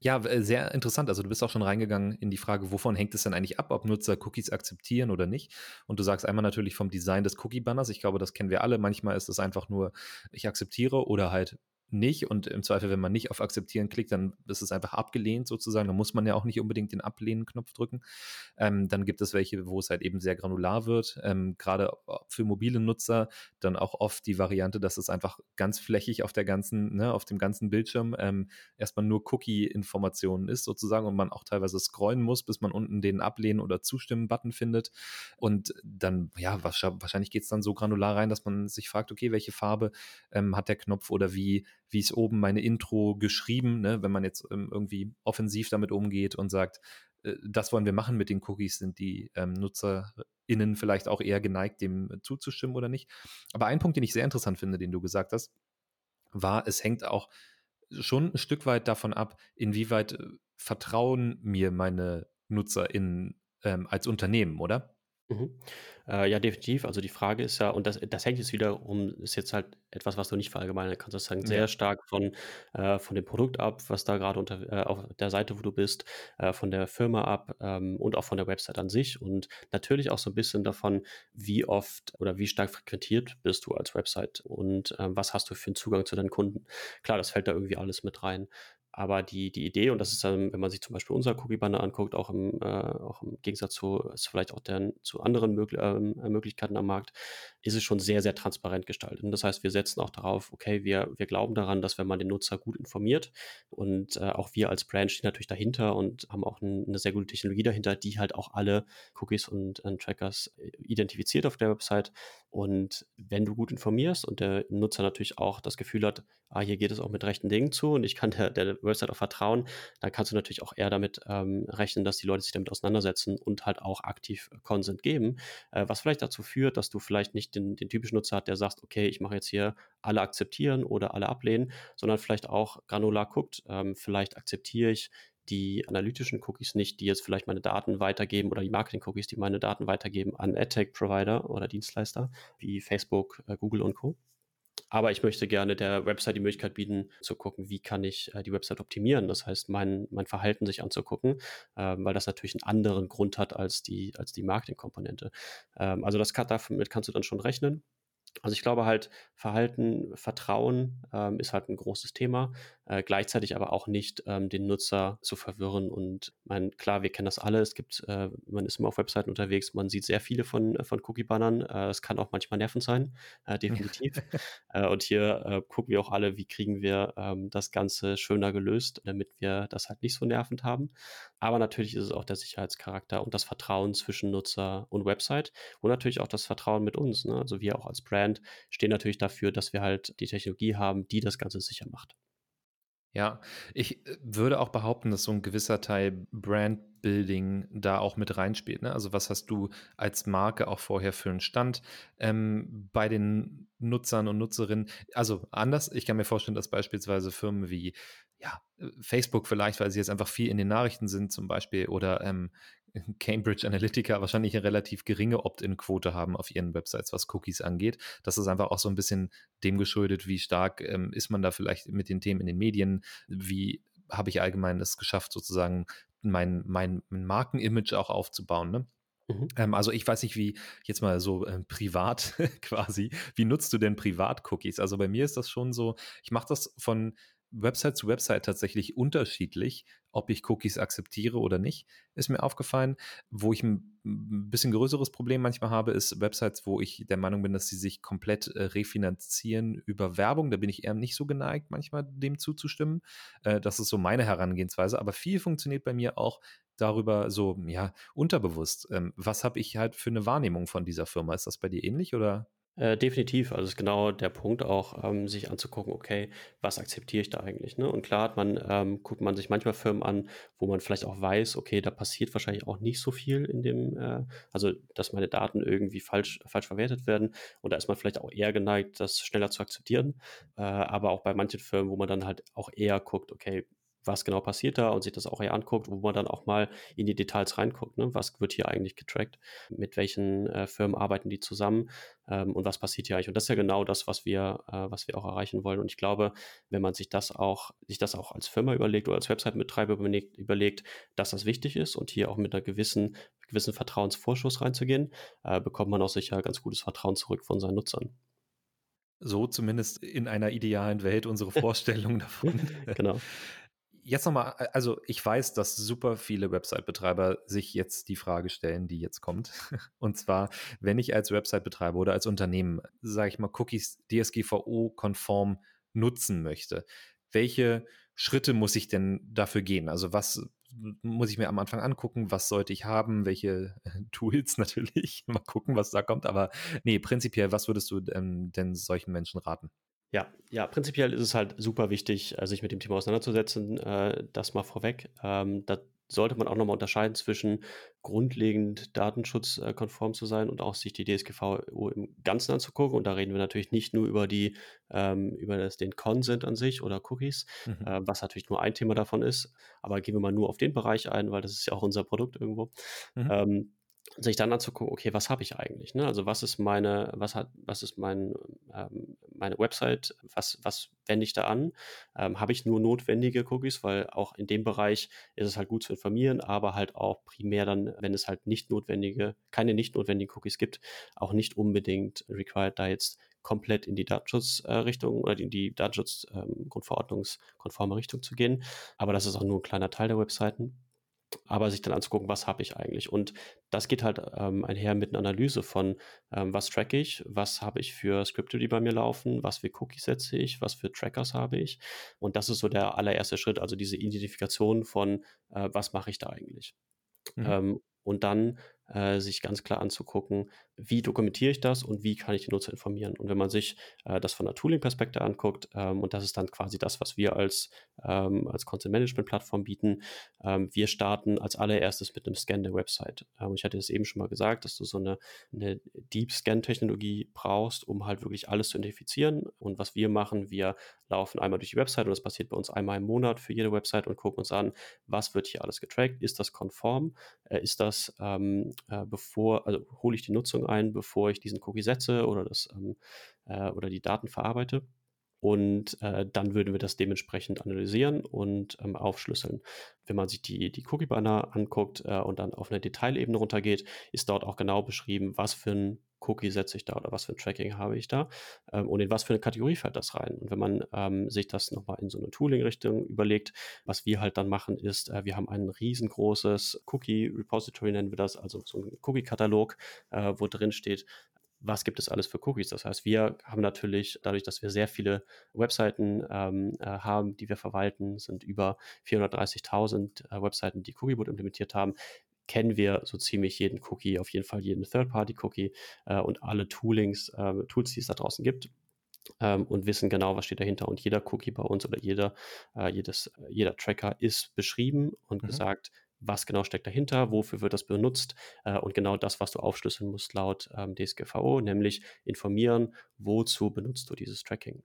Ja, sehr interessant. Also du bist auch schon reingegangen in die Frage, wovon hängt es denn eigentlich ab, ob Nutzer Cookies akzeptieren oder nicht? Und du sagst einmal natürlich vom Design des Cookie-Banners. Ich glaube, das kennen wir alle. Manchmal ist es einfach nur, ich akzeptiere oder halt nicht und im Zweifel, wenn man nicht auf Akzeptieren klickt, dann ist es einfach abgelehnt sozusagen. Da muss man ja auch nicht unbedingt den Ablehnen-Knopf drücken. Ähm, dann gibt es welche, wo es halt eben sehr granular wird. Ähm, Gerade für mobile Nutzer dann auch oft die Variante, dass es einfach ganz flächig auf der ganzen, ne, auf dem ganzen Bildschirm ähm, erstmal nur Cookie-Informationen ist sozusagen und man auch teilweise scrollen muss, bis man unten den Ablehnen- oder Zustimmen-Button findet. Und dann, ja, wahrscheinlich geht es dann so granular rein, dass man sich fragt, okay, welche Farbe ähm, hat der Knopf oder wie wie ist oben meine Intro geschrieben, ne? wenn man jetzt ähm, irgendwie offensiv damit umgeht und sagt, äh, das wollen wir machen mit den Cookies, sind die ähm, NutzerInnen vielleicht auch eher geneigt, dem zuzustimmen oder nicht. Aber ein Punkt, den ich sehr interessant finde, den du gesagt hast, war, es hängt auch schon ein Stück weit davon ab, inwieweit äh, vertrauen mir meine NutzerInnen ähm, als Unternehmen, oder? Mhm. Äh, ja, definitiv. Also die Frage ist ja, und das, das hängt jetzt wiederum, ist jetzt halt etwas, was du nicht verallgemeinern kannst. Das hängt sehr ja. stark von, äh, von dem Produkt ab, was da gerade unter äh, auf der Seite, wo du bist, äh, von der Firma ab ähm, und auch von der Website an sich. Und natürlich auch so ein bisschen davon, wie oft oder wie stark frequentiert bist du als Website und ähm, was hast du für einen Zugang zu deinen Kunden. Klar, das fällt da irgendwie alles mit rein. Aber die, die Idee, und das ist dann, wenn man sich zum Beispiel unser Cookie-Banner anguckt, auch im, äh, auch im Gegensatz zu, vielleicht auch den, zu anderen Möglich ähm, äh, Möglichkeiten am Markt, ist es schon sehr, sehr transparent gestaltet. Und das heißt, wir setzen auch darauf, okay, wir, wir glauben daran, dass wenn man den Nutzer gut informiert und äh, auch wir als Brand stehen natürlich dahinter und haben auch ein, eine sehr gute Technologie dahinter, die halt auch alle Cookies und äh, Trackers äh, identifiziert auf der Website. Und wenn du gut informierst und der Nutzer natürlich auch das Gefühl hat, ah, hier geht es auch mit rechten Dingen zu und ich kann der, der Website auch vertrauen, dann kannst du natürlich auch eher damit ähm, rechnen, dass die Leute sich damit auseinandersetzen und halt auch aktiv Consent geben, äh, was vielleicht dazu führt, dass du vielleicht nicht den, den typischen Nutzer hast, der sagt, okay, ich mache jetzt hier alle akzeptieren oder alle ablehnen, sondern vielleicht auch granular guckt, ähm, vielleicht akzeptiere ich die analytischen Cookies nicht, die jetzt vielleicht meine Daten weitergeben oder die Marketing-Cookies, die meine Daten weitergeben an AdTech-Provider oder Dienstleister wie Facebook, äh, Google und Co. Aber ich möchte gerne der Website die Möglichkeit bieten, zu gucken, wie kann ich äh, die Website optimieren. Das heißt, mein, mein Verhalten sich anzugucken, ähm, weil das natürlich einen anderen Grund hat als die, als die Marketingkomponente. Ähm, also das kann, damit kannst du dann schon rechnen. Also ich glaube halt, Verhalten, Vertrauen ähm, ist halt ein großes Thema, äh, gleichzeitig aber auch nicht ähm, den Nutzer zu verwirren. Und mein, klar, wir kennen das alle, es gibt, äh, man ist immer auf Webseiten unterwegs, man sieht sehr viele von, von Cookie-Bannern. Äh, es kann auch manchmal nervend sein, äh, definitiv. äh, und hier äh, gucken wir auch alle, wie kriegen wir ähm, das Ganze schöner gelöst, damit wir das halt nicht so nervend haben. Aber natürlich ist es auch der Sicherheitscharakter und das Vertrauen zwischen Nutzer und Website und natürlich auch das Vertrauen mit uns. Ne? Also wir auch als Brand stehen natürlich dafür, dass wir halt die Technologie haben, die das Ganze sicher macht. Ja, ich äh, würde auch behaupten, dass so ein gewisser Teil Brandbuilding da auch mit reinspielt. Ne? Also was hast du als Marke auch vorher für einen Stand ähm, bei den Nutzern und Nutzerinnen? Also anders, ich kann mir vorstellen, dass beispielsweise Firmen wie ja, Facebook vielleicht, weil sie jetzt einfach viel in den Nachrichten sind zum Beispiel oder ähm, Cambridge Analytica wahrscheinlich eine relativ geringe Opt-in-Quote haben auf ihren Websites, was Cookies angeht. Das ist einfach auch so ein bisschen dem geschuldet, wie stark ähm, ist man da vielleicht mit den Themen in den Medien, wie habe ich allgemein es geschafft, sozusagen mein, mein, Markenimage auch aufzubauen. Ne? Mhm. Ähm, also ich weiß nicht, wie jetzt mal so äh, privat quasi, wie nutzt du denn privat Cookies? Also bei mir ist das schon so, ich mache das von Website zu Website tatsächlich unterschiedlich, ob ich Cookies akzeptiere oder nicht, ist mir aufgefallen. Wo ich ein bisschen größeres Problem manchmal habe, ist Websites, wo ich der Meinung bin, dass sie sich komplett äh, refinanzieren über Werbung. Da bin ich eher nicht so geneigt, manchmal dem zuzustimmen. Äh, das ist so meine Herangehensweise. Aber viel funktioniert bei mir auch darüber so, ja, unterbewusst. Ähm, was habe ich halt für eine Wahrnehmung von dieser Firma? Ist das bei dir ähnlich oder? Äh, definitiv, also ist genau der Punkt auch, ähm, sich anzugucken, okay, was akzeptiere ich da eigentlich? Ne? Und klar hat man, ähm, guckt man sich manchmal Firmen an, wo man vielleicht auch weiß, okay, da passiert wahrscheinlich auch nicht so viel in dem, äh, also dass meine Daten irgendwie falsch, falsch verwertet werden. Und da ist man vielleicht auch eher geneigt, das schneller zu akzeptieren. Äh, aber auch bei manchen Firmen, wo man dann halt auch eher guckt, okay, was genau passiert da und sich das auch eher anguckt, wo man dann auch mal in die Details reinguckt. Ne? Was wird hier eigentlich getrackt? Mit welchen äh, Firmen arbeiten die zusammen? Ähm, und was passiert hier eigentlich? Und das ist ja genau das, was wir, äh, was wir auch erreichen wollen. Und ich glaube, wenn man sich das auch, sich das auch als Firma überlegt oder als Website-Betreiber überlegt, überlegt, dass das wichtig ist und hier auch mit einer gewissen, gewissen Vertrauensvorschuss reinzugehen, äh, bekommt man auch sicher ganz gutes Vertrauen zurück von seinen Nutzern. So zumindest in einer idealen Welt unsere Vorstellung davon. genau jetzt nochmal, also ich weiß, dass super viele Website-Betreiber sich jetzt die Frage stellen, die jetzt kommt. Und zwar, wenn ich als Website-Betreiber oder als Unternehmen, sage ich mal, Cookies DSGVO-konform nutzen möchte, welche Schritte muss ich denn dafür gehen? Also was muss ich mir am Anfang angucken, was sollte ich haben, welche Tools natürlich, mal gucken, was da kommt. Aber nee, prinzipiell, was würdest du denn solchen Menschen raten? Ja, ja, prinzipiell ist es halt super wichtig, äh, sich mit dem Thema auseinanderzusetzen. Äh, das mal vorweg. Ähm, da, sollte man auch nochmal unterscheiden zwischen grundlegend datenschutzkonform zu sein und auch sich die DSGVO im Ganzen anzugucken. Und da reden wir natürlich nicht nur über die, ähm, über das, den Consent an sich oder Cookies, mhm. äh, was natürlich nur ein Thema davon ist. Aber gehen wir mal nur auf den Bereich ein, weil das ist ja auch unser Produkt irgendwo. Mhm. Sich dann anzugucken, okay, was habe ich eigentlich? Ne? Also was ist meine, was hat, was ist mein, ähm, meine Website, was, was wende ich da an? Ähm, habe ich nur notwendige Cookies, weil auch in dem Bereich ist es halt gut zu informieren, aber halt auch primär dann, wenn es halt nicht notwendige, keine nicht notwendigen Cookies gibt, auch nicht unbedingt required, da jetzt komplett in die Datenschutzrichtung äh, oder in die Datenschutzgrundverordnungskonforme ähm, Richtung zu gehen. Aber das ist auch nur ein kleiner Teil der Webseiten aber sich dann anzugucken, was habe ich eigentlich. Und das geht halt ähm, einher mit einer Analyse von, ähm, was track ich, was habe ich für Skripte, die bei mir laufen, was für Cookies setze ich, was für Trackers habe ich. Und das ist so der allererste Schritt, also diese Identifikation von, äh, was mache ich da eigentlich. Mhm. Ähm, und dann äh, sich ganz klar anzugucken, wie dokumentiere ich das und wie kann ich die Nutzer informieren. Und wenn man sich äh, das von der Tooling-Perspektive anguckt, ähm, und das ist dann quasi das, was wir als, ähm, als Content-Management-Plattform bieten, ähm, wir starten als allererstes mit einem Scan der Website. Ähm, ich hatte es eben schon mal gesagt, dass du so eine, eine Deep-Scan-Technologie brauchst, um halt wirklich alles zu identifizieren. Und was wir machen, wir laufen einmal durch die Website und das passiert bei uns einmal im Monat für jede Website und gucken uns an, was wird hier alles getrackt, ist das konform, äh, ist das ähm, äh, bevor, also hole ich die Nutzung ein, bevor ich diesen Cookie setze oder das ähm, äh, oder die Daten verarbeite. Und äh, dann würden wir das dementsprechend analysieren und ähm, aufschlüsseln. Wenn man sich die, die Cookie-Banner anguckt äh, und dann auf eine Detailebene runtergeht, ist dort auch genau beschrieben, was für ein Cookie setze ich da oder was für ein Tracking habe ich da ähm, und in was für eine Kategorie fällt das rein. Und wenn man ähm, sich das nochmal in so eine Tooling-Richtung überlegt, was wir halt dann machen, ist, äh, wir haben ein riesengroßes Cookie-Repository, nennen wir das, also so ein Cookie-Katalog, äh, wo drin steht, was gibt es alles für Cookies. Das heißt, wir haben natürlich, dadurch, dass wir sehr viele Webseiten ähm, äh, haben, die wir verwalten, sind über 430.000 äh, Webseiten, die Cookieboot implementiert haben, kennen wir so ziemlich jeden Cookie, auf jeden Fall jeden Third-Party-Cookie äh, und alle Toolings, äh, Tools, die es da draußen gibt. Ähm, und wissen genau, was steht dahinter. Und jeder Cookie bei uns oder jeder, äh, jedes, jeder Tracker ist beschrieben und mhm. gesagt, was genau steckt dahinter, wofür wird das benutzt äh, und genau das, was du aufschlüsseln musst laut ähm, DSGVO, nämlich informieren, wozu benutzt du dieses Tracking.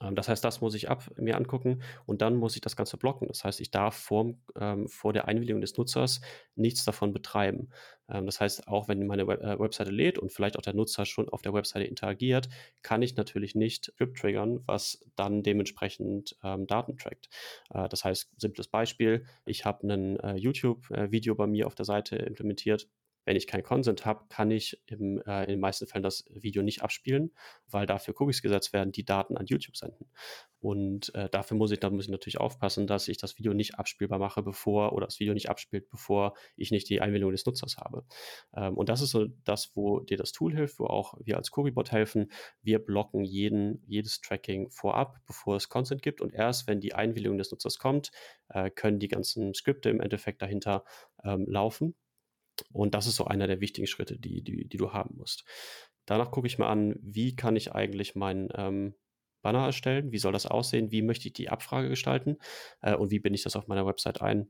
Ähm, das heißt, das muss ich ab, mir angucken und dann muss ich das Ganze blocken. Das heißt, ich darf vor, ähm, vor der Einwilligung des Nutzers nichts davon betreiben. Ähm, das heißt, auch wenn meine Web äh, Webseite lädt und vielleicht auch der Nutzer schon auf der Webseite interagiert, kann ich natürlich nicht Script triggern, was dann dementsprechend ähm, Daten trackt. Äh, das heißt, simples Beispiel, ich habe ein äh, YouTube-Video bei mir auf der Seite implementiert wenn ich keinen Consent habe, kann ich im, äh, in den meisten Fällen das Video nicht abspielen, weil dafür Cookies gesetzt werden, die Daten an YouTube senden. Und äh, dafür muss ich, da muss ich natürlich aufpassen, dass ich das Video nicht abspielbar mache, bevor oder das Video nicht abspielt, bevor ich nicht die Einwilligung des Nutzers habe. Ähm, und das ist so das, wo dir das Tool hilft, wo auch wir als Cookiebot helfen. Wir blocken jeden, jedes Tracking vorab, bevor es Consent gibt. Und erst wenn die Einwilligung des Nutzers kommt, äh, können die ganzen Skripte im Endeffekt dahinter ähm, laufen und das ist so einer der wichtigen Schritte, die, die, die du haben musst. Danach gucke ich mir an, wie kann ich eigentlich meinen ähm, Banner erstellen, wie soll das aussehen, wie möchte ich die Abfrage gestalten äh, und wie binde ich das auf meiner Website ein.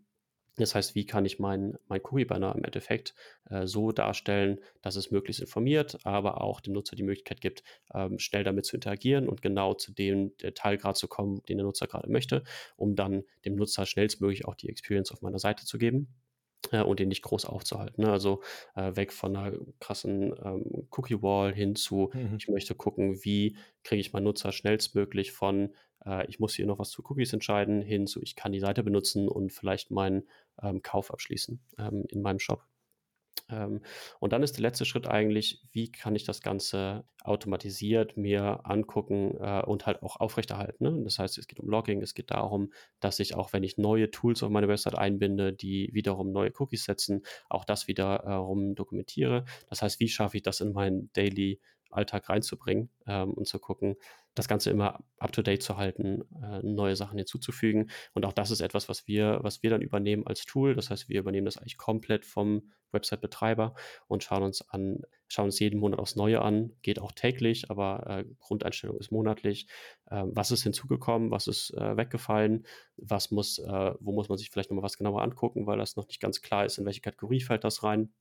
Das heißt, wie kann ich meinen mein Cookie-Banner im Endeffekt äh, so darstellen, dass es möglichst informiert, aber auch dem Nutzer die Möglichkeit gibt, ähm, schnell damit zu interagieren und genau zu dem Teilgrad zu kommen, den der Nutzer gerade möchte, um dann dem Nutzer schnellstmöglich auch die Experience auf meiner Seite zu geben äh, und den nicht groß aufzuhalten. Ne? Also äh, weg von einer krassen ähm, Cookie-Wall hin zu, mhm. ich möchte gucken, wie kriege ich meinen Nutzer schnellstmöglich von, äh, ich muss hier noch was zu Cookies entscheiden, hin zu, ich kann die Seite benutzen und vielleicht meinen ähm, Kauf abschließen ähm, in meinem Shop. Ähm, und dann ist der letzte Schritt eigentlich, wie kann ich das Ganze automatisiert mir angucken äh, und halt auch aufrechterhalten. Ne? Das heißt, es geht um Logging, es geht darum, dass ich auch, wenn ich neue Tools auf meine Website einbinde, die wiederum neue Cookies setzen, auch das wiederum dokumentiere. Das heißt, wie schaffe ich das in meinen Daily Alltag reinzubringen ähm, und zu gucken, das Ganze immer up-to-date zu halten, äh, neue Sachen hinzuzufügen. Und auch das ist etwas, was wir, was wir dann übernehmen als Tool. Das heißt, wir übernehmen das eigentlich komplett vom Website-Betreiber und schauen uns an, schauen uns jeden Monat aufs Neue an, geht auch täglich, aber äh, Grundeinstellung ist monatlich. Äh, was ist hinzugekommen, was ist äh, weggefallen, was muss, äh, wo muss man sich vielleicht nochmal was genauer angucken, weil das noch nicht ganz klar ist, in welche Kategorie fällt das rein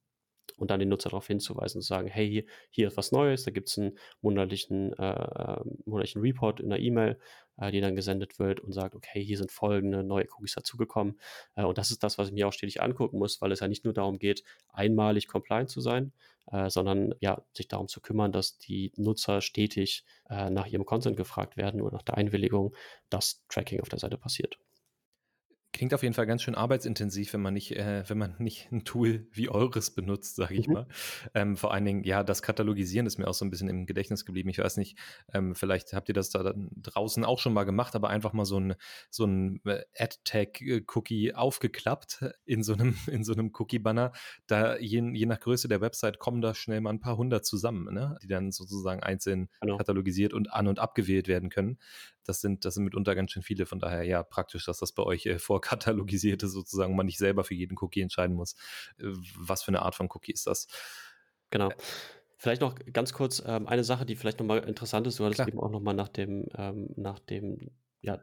und dann den Nutzer darauf hinzuweisen und zu sagen, hey, hier, hier ist was Neues, da gibt es einen monatlichen, äh, ähm, monatlichen Report in der E-Mail, äh, die dann gesendet wird und sagt, okay, hier sind folgende neue Cookies dazugekommen. Äh, und das ist das, was ich mir auch stetig angucken muss, weil es ja nicht nur darum geht, einmalig compliant zu sein, äh, sondern ja, sich darum zu kümmern, dass die Nutzer stetig äh, nach ihrem Consent gefragt werden oder nach der Einwilligung, dass Tracking auf der Seite passiert. Klingt auf jeden Fall ganz schön arbeitsintensiv, wenn man nicht, äh, wenn man nicht ein Tool wie eures benutzt, sage ich mhm. mal. Ähm, vor allen Dingen, ja, das Katalogisieren ist mir auch so ein bisschen im Gedächtnis geblieben. Ich weiß nicht, ähm, vielleicht habt ihr das da draußen auch schon mal gemacht, aber einfach mal so ein, so ein äh, Ad-Tag-Cookie aufgeklappt in so einem, in so einem Cookie-Banner. Da je, je nach Größe der Website kommen da schnell mal ein paar hundert zusammen, ne? die dann sozusagen einzeln genau. katalogisiert und an- und abgewählt werden können. Das sind, das sind mitunter ganz schön viele. Von daher ja praktisch, dass das bei euch äh, vorkatalogisiert ist, sozusagen, man nicht selber für jeden Cookie entscheiden muss. Äh, was für eine Art von Cookie ist das? Genau. Vielleicht noch ganz kurz ähm, eine Sache, die vielleicht nochmal interessant ist. Du hattest Klar. eben auch nochmal nach dem, ähm, nach dem ja,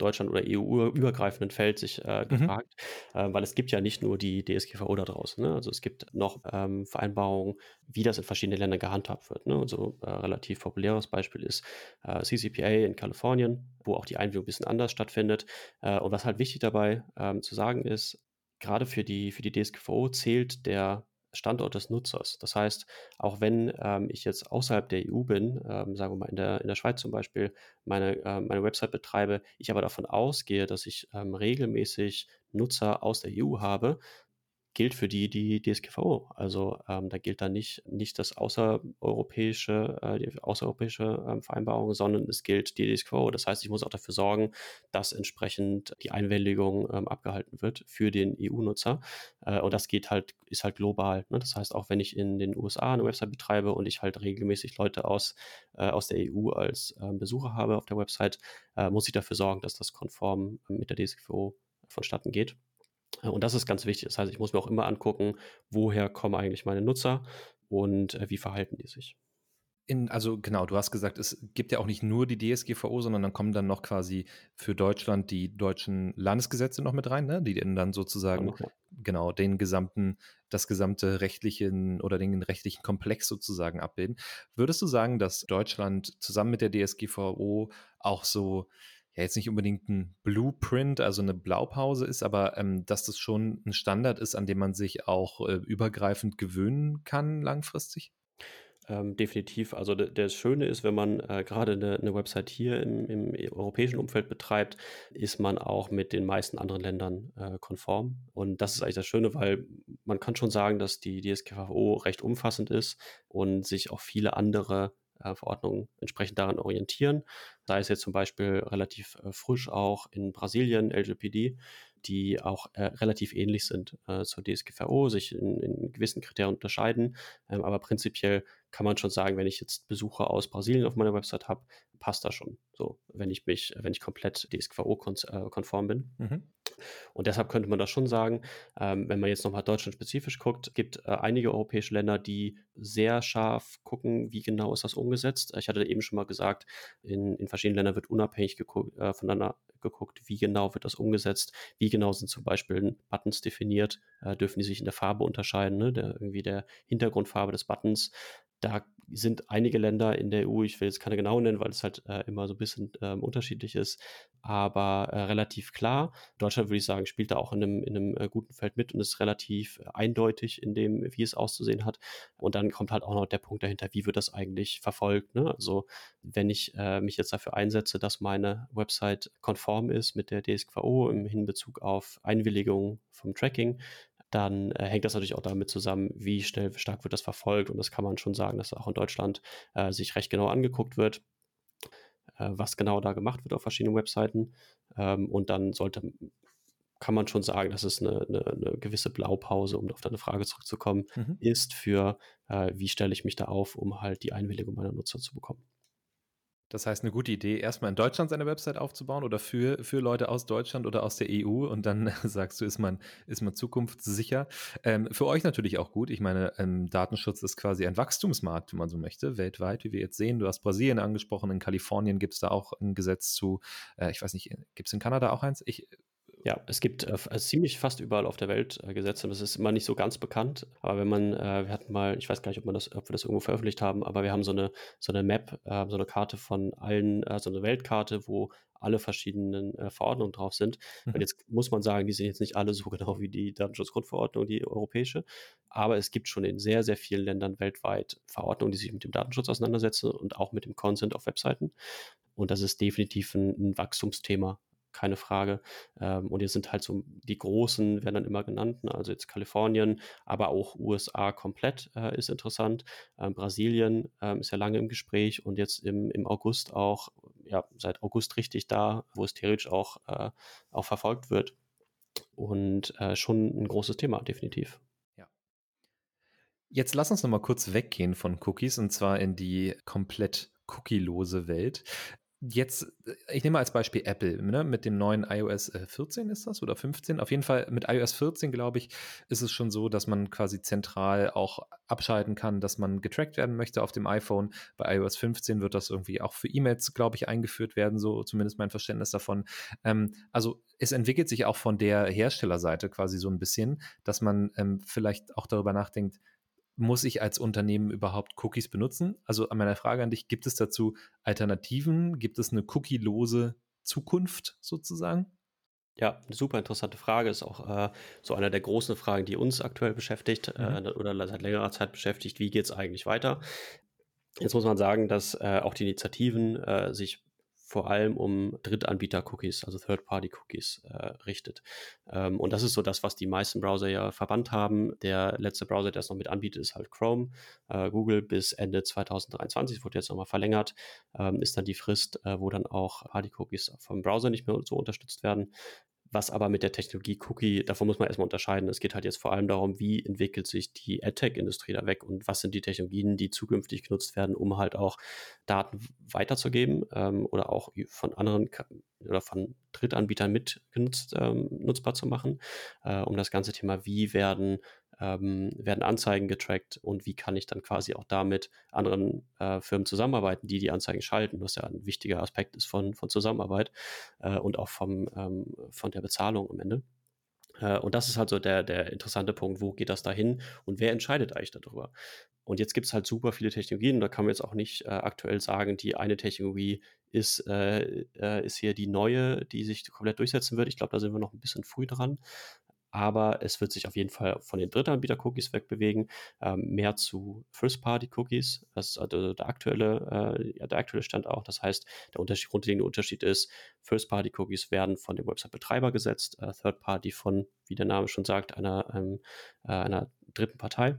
Deutschland- oder EU-übergreifenden Feld sich äh, mhm. gefragt, mhm. äh, weil es gibt ja nicht nur die DSGVO da draußen. Ne? Also es gibt noch ähm, Vereinbarungen, wie das in verschiedenen Ländern gehandhabt wird. Ne? Also äh, relativ populäres Beispiel ist äh, CCPA in Kalifornien, wo auch die Einwilligung ein bisschen anders stattfindet. Äh, und was halt wichtig dabei ähm, zu sagen ist, gerade für die, für die DSGVO zählt der Standort des Nutzers. Das heißt, auch wenn ähm, ich jetzt außerhalb der EU bin, ähm, sagen wir mal in der, in der Schweiz zum Beispiel, meine, äh, meine Website betreibe, ich aber davon ausgehe, dass ich ähm, regelmäßig Nutzer aus der EU habe, gilt für die die DSGVO. Also ähm, da gilt dann nicht, nicht das außereuropäische, äh, die außereuropäische ähm, Vereinbarung, sondern es gilt die DSGVO. Das heißt, ich muss auch dafür sorgen, dass entsprechend die Einwilligung ähm, abgehalten wird für den EU-Nutzer. Äh, und das geht halt, ist halt global. Ne? Das heißt, auch wenn ich in den USA eine Website betreibe und ich halt regelmäßig Leute aus, äh, aus der EU als ähm, Besucher habe auf der Website, äh, muss ich dafür sorgen, dass das konform mit der DSGVO vonstatten geht. Äh, und das ist ganz wichtig. Das heißt, ich muss mir auch immer angucken, woher kommen eigentlich meine Nutzer und äh, wie verhalten die sich. In, also genau, du hast gesagt, es gibt ja auch nicht nur die DSGVO, sondern dann kommen dann noch quasi für Deutschland die deutschen Landesgesetze noch mit rein, ne? die dann sozusagen ja, genau den gesamten, das gesamte rechtlichen oder den rechtlichen Komplex sozusagen abbilden. Würdest du sagen, dass Deutschland zusammen mit der DSGVO auch so ja jetzt nicht unbedingt ein Blueprint, also eine Blaupause ist, aber ähm, dass das schon ein Standard ist, an dem man sich auch äh, übergreifend gewöhnen kann langfristig? Ähm, definitiv. Also das Schöne ist, wenn man äh, gerade eine, eine, Website hier im, im, europäischen Umfeld betreibt, ist man auch mit den meisten anderen Ländern äh, konform. Und das ist eigentlich das Schöne, weil man kann schon sagen, dass die DSGVO recht umfassend ist und sich auch viele andere äh, Verordnungen entsprechend daran orientieren. Da ist jetzt zum Beispiel relativ äh, frisch auch in Brasilien LGPD, die auch äh, relativ ähnlich sind äh, zur DSGVO, sich in, in gewissen Kriterien unterscheiden. Ähm, aber prinzipiell kann man schon sagen, wenn ich jetzt Besucher aus Brasilien auf meiner Website habe, passt das schon. So, wenn ich mich, wenn ich komplett DSGVO-konform bin. Mhm. Und deshalb könnte man das schon sagen, ähm, wenn man jetzt nochmal Deutschland spezifisch guckt, gibt äh, einige europäische Länder, die sehr scharf gucken, wie genau ist das umgesetzt. Ich hatte eben schon mal gesagt, in, in verschiedenen Ländern wird unabhängig äh, voneinander geguckt, wie genau wird das umgesetzt, wie genau sind zum Beispiel Buttons definiert, äh, dürfen die sich in der Farbe unterscheiden, ne? der, irgendwie der Hintergrundfarbe des Buttons, da sind einige Länder in der EU, ich will jetzt keine genau nennen, weil es halt äh, immer so ein bisschen äh, unterschiedlich ist, aber äh, relativ klar. Deutschland, würde ich sagen, spielt da auch in einem, in einem äh, guten Feld mit und ist relativ äh, eindeutig in dem, wie es auszusehen hat. Und dann kommt halt auch noch der Punkt dahinter, wie wird das eigentlich verfolgt. Ne? Also wenn ich äh, mich jetzt dafür einsetze, dass meine Website konform ist mit der DSGVO im Hinbezug auf Einwilligung vom Tracking, dann äh, hängt das natürlich auch damit zusammen, wie schnell, stark wird das verfolgt. Und das kann man schon sagen, dass auch in Deutschland äh, sich recht genau angeguckt wird, äh, was genau da gemacht wird auf verschiedenen Webseiten. Ähm, und dann sollte kann man schon sagen, dass es eine, eine, eine gewisse Blaupause, um auf deine Frage zurückzukommen, mhm. ist für, äh, wie stelle ich mich da auf, um halt die Einwilligung meiner Nutzer zu bekommen. Das heißt, eine gute Idee, erstmal in Deutschland seine Website aufzubauen oder für, für Leute aus Deutschland oder aus der EU und dann sagst du, ist man, ist man zukunftssicher. Ähm, für euch natürlich auch gut. Ich meine, ähm, Datenschutz ist quasi ein Wachstumsmarkt, wenn man so möchte, weltweit, wie wir jetzt sehen. Du hast Brasilien angesprochen, in Kalifornien gibt es da auch ein Gesetz zu, äh, ich weiß nicht, gibt es in Kanada auch eins? Ich ja, es gibt äh, also ziemlich fast überall auf der Welt äh, Gesetze. Das ist immer nicht so ganz bekannt. Aber wenn man, äh, wir hatten mal, ich weiß gar nicht, ob, man das, ob wir das irgendwo veröffentlicht haben, aber wir haben so eine, so eine Map, äh, so eine Karte von allen, äh, so eine Weltkarte, wo alle verschiedenen äh, Verordnungen drauf sind. Mhm. Und jetzt muss man sagen, die sind jetzt nicht alle so genau wie die Datenschutzgrundverordnung, die europäische. Aber es gibt schon in sehr, sehr vielen Ländern weltweit Verordnungen, die sich mit dem Datenschutz auseinandersetzen und auch mit dem Consent auf Webseiten. Und das ist definitiv ein, ein Wachstumsthema keine Frage. Ähm, und jetzt sind halt so die großen, werden dann immer genannt, ne? also jetzt Kalifornien, aber auch USA komplett äh, ist interessant. Ähm, Brasilien ähm, ist ja lange im Gespräch und jetzt im, im August auch, ja, seit August richtig da, wo es theoretisch auch, äh, auch verfolgt wird. Und äh, schon ein großes Thema, definitiv. Jetzt lass uns noch mal kurz weggehen von Cookies und zwar in die komplett cookielose Welt. Jetzt, äh, ich nehme als Beispiel Apple, ne, mit dem neuen iOS 14 äh, ist das oder 15. Auf jeden Fall mit iOS 14, glaube ich, ist es schon so, dass man quasi zentral auch abschalten kann, dass man getrackt werden möchte auf dem iPhone. Bei iOS 15 wird das irgendwie auch für E-Mails, glaube ich, eingeführt werden, so zumindest mein Verständnis davon. Ähm, also es entwickelt sich auch von der Herstellerseite quasi so ein bisschen, dass man ähm, vielleicht auch darüber nachdenkt, muss ich als Unternehmen überhaupt Cookies benutzen? Also an meiner Frage an dich, gibt es dazu Alternativen? Gibt es eine cookielose Zukunft sozusagen? Ja, eine super interessante Frage. Ist auch äh, so einer der großen Fragen, die uns aktuell beschäftigt äh, mhm. äh, oder seit längerer Zeit beschäftigt. Wie geht es eigentlich weiter? Jetzt muss man sagen, dass äh, auch die Initiativen äh, sich vor allem um Drittanbieter-Cookies, also Third-Party-Cookies äh, richtet. Ähm, und das ist so das, was die meisten Browser ja verbannt haben. Der letzte Browser, der es noch mit anbietet, ist halt Chrome. Äh, Google bis Ende 2023, wurde jetzt nochmal verlängert, ähm, ist dann die Frist, äh, wo dann auch Party-Cookies vom Browser nicht mehr so unterstützt werden was aber mit der Technologie Cookie, davon muss man erstmal unterscheiden. Es geht halt jetzt vor allem darum, wie entwickelt sich die AdTech-Industrie da weg und was sind die Technologien, die zukünftig genutzt werden, um halt auch Daten weiterzugeben ähm, oder auch von anderen oder von Drittanbietern mitgenutzt, ähm, nutzbar zu machen, äh, um das ganze Thema, wie werden ähm, werden Anzeigen getrackt und wie kann ich dann quasi auch damit anderen äh, Firmen zusammenarbeiten, die die Anzeigen schalten, was ja ein wichtiger Aspekt ist von, von Zusammenarbeit äh, und auch vom, ähm, von der Bezahlung am Ende. Äh, und das ist halt so der, der interessante Punkt, wo geht das dahin und wer entscheidet eigentlich darüber? Und jetzt gibt es halt super viele Technologien, da kann man jetzt auch nicht äh, aktuell sagen, die eine Technologie ist, äh, äh, ist hier die neue, die sich komplett durchsetzen wird. Ich glaube, da sind wir noch ein bisschen früh dran aber es wird sich auf jeden Fall von den Drittanbieter-Cookies wegbewegen, ähm, mehr zu First-Party-Cookies. Das ist also der aktuelle, äh, ja, der aktuelle Stand auch. Das heißt, der Unterschied, grundlegende Unterschied ist, First-Party-Cookies werden von dem Website-Betreiber gesetzt, äh, Third-Party von, wie der Name schon sagt, einer, ähm, äh, einer dritten Partei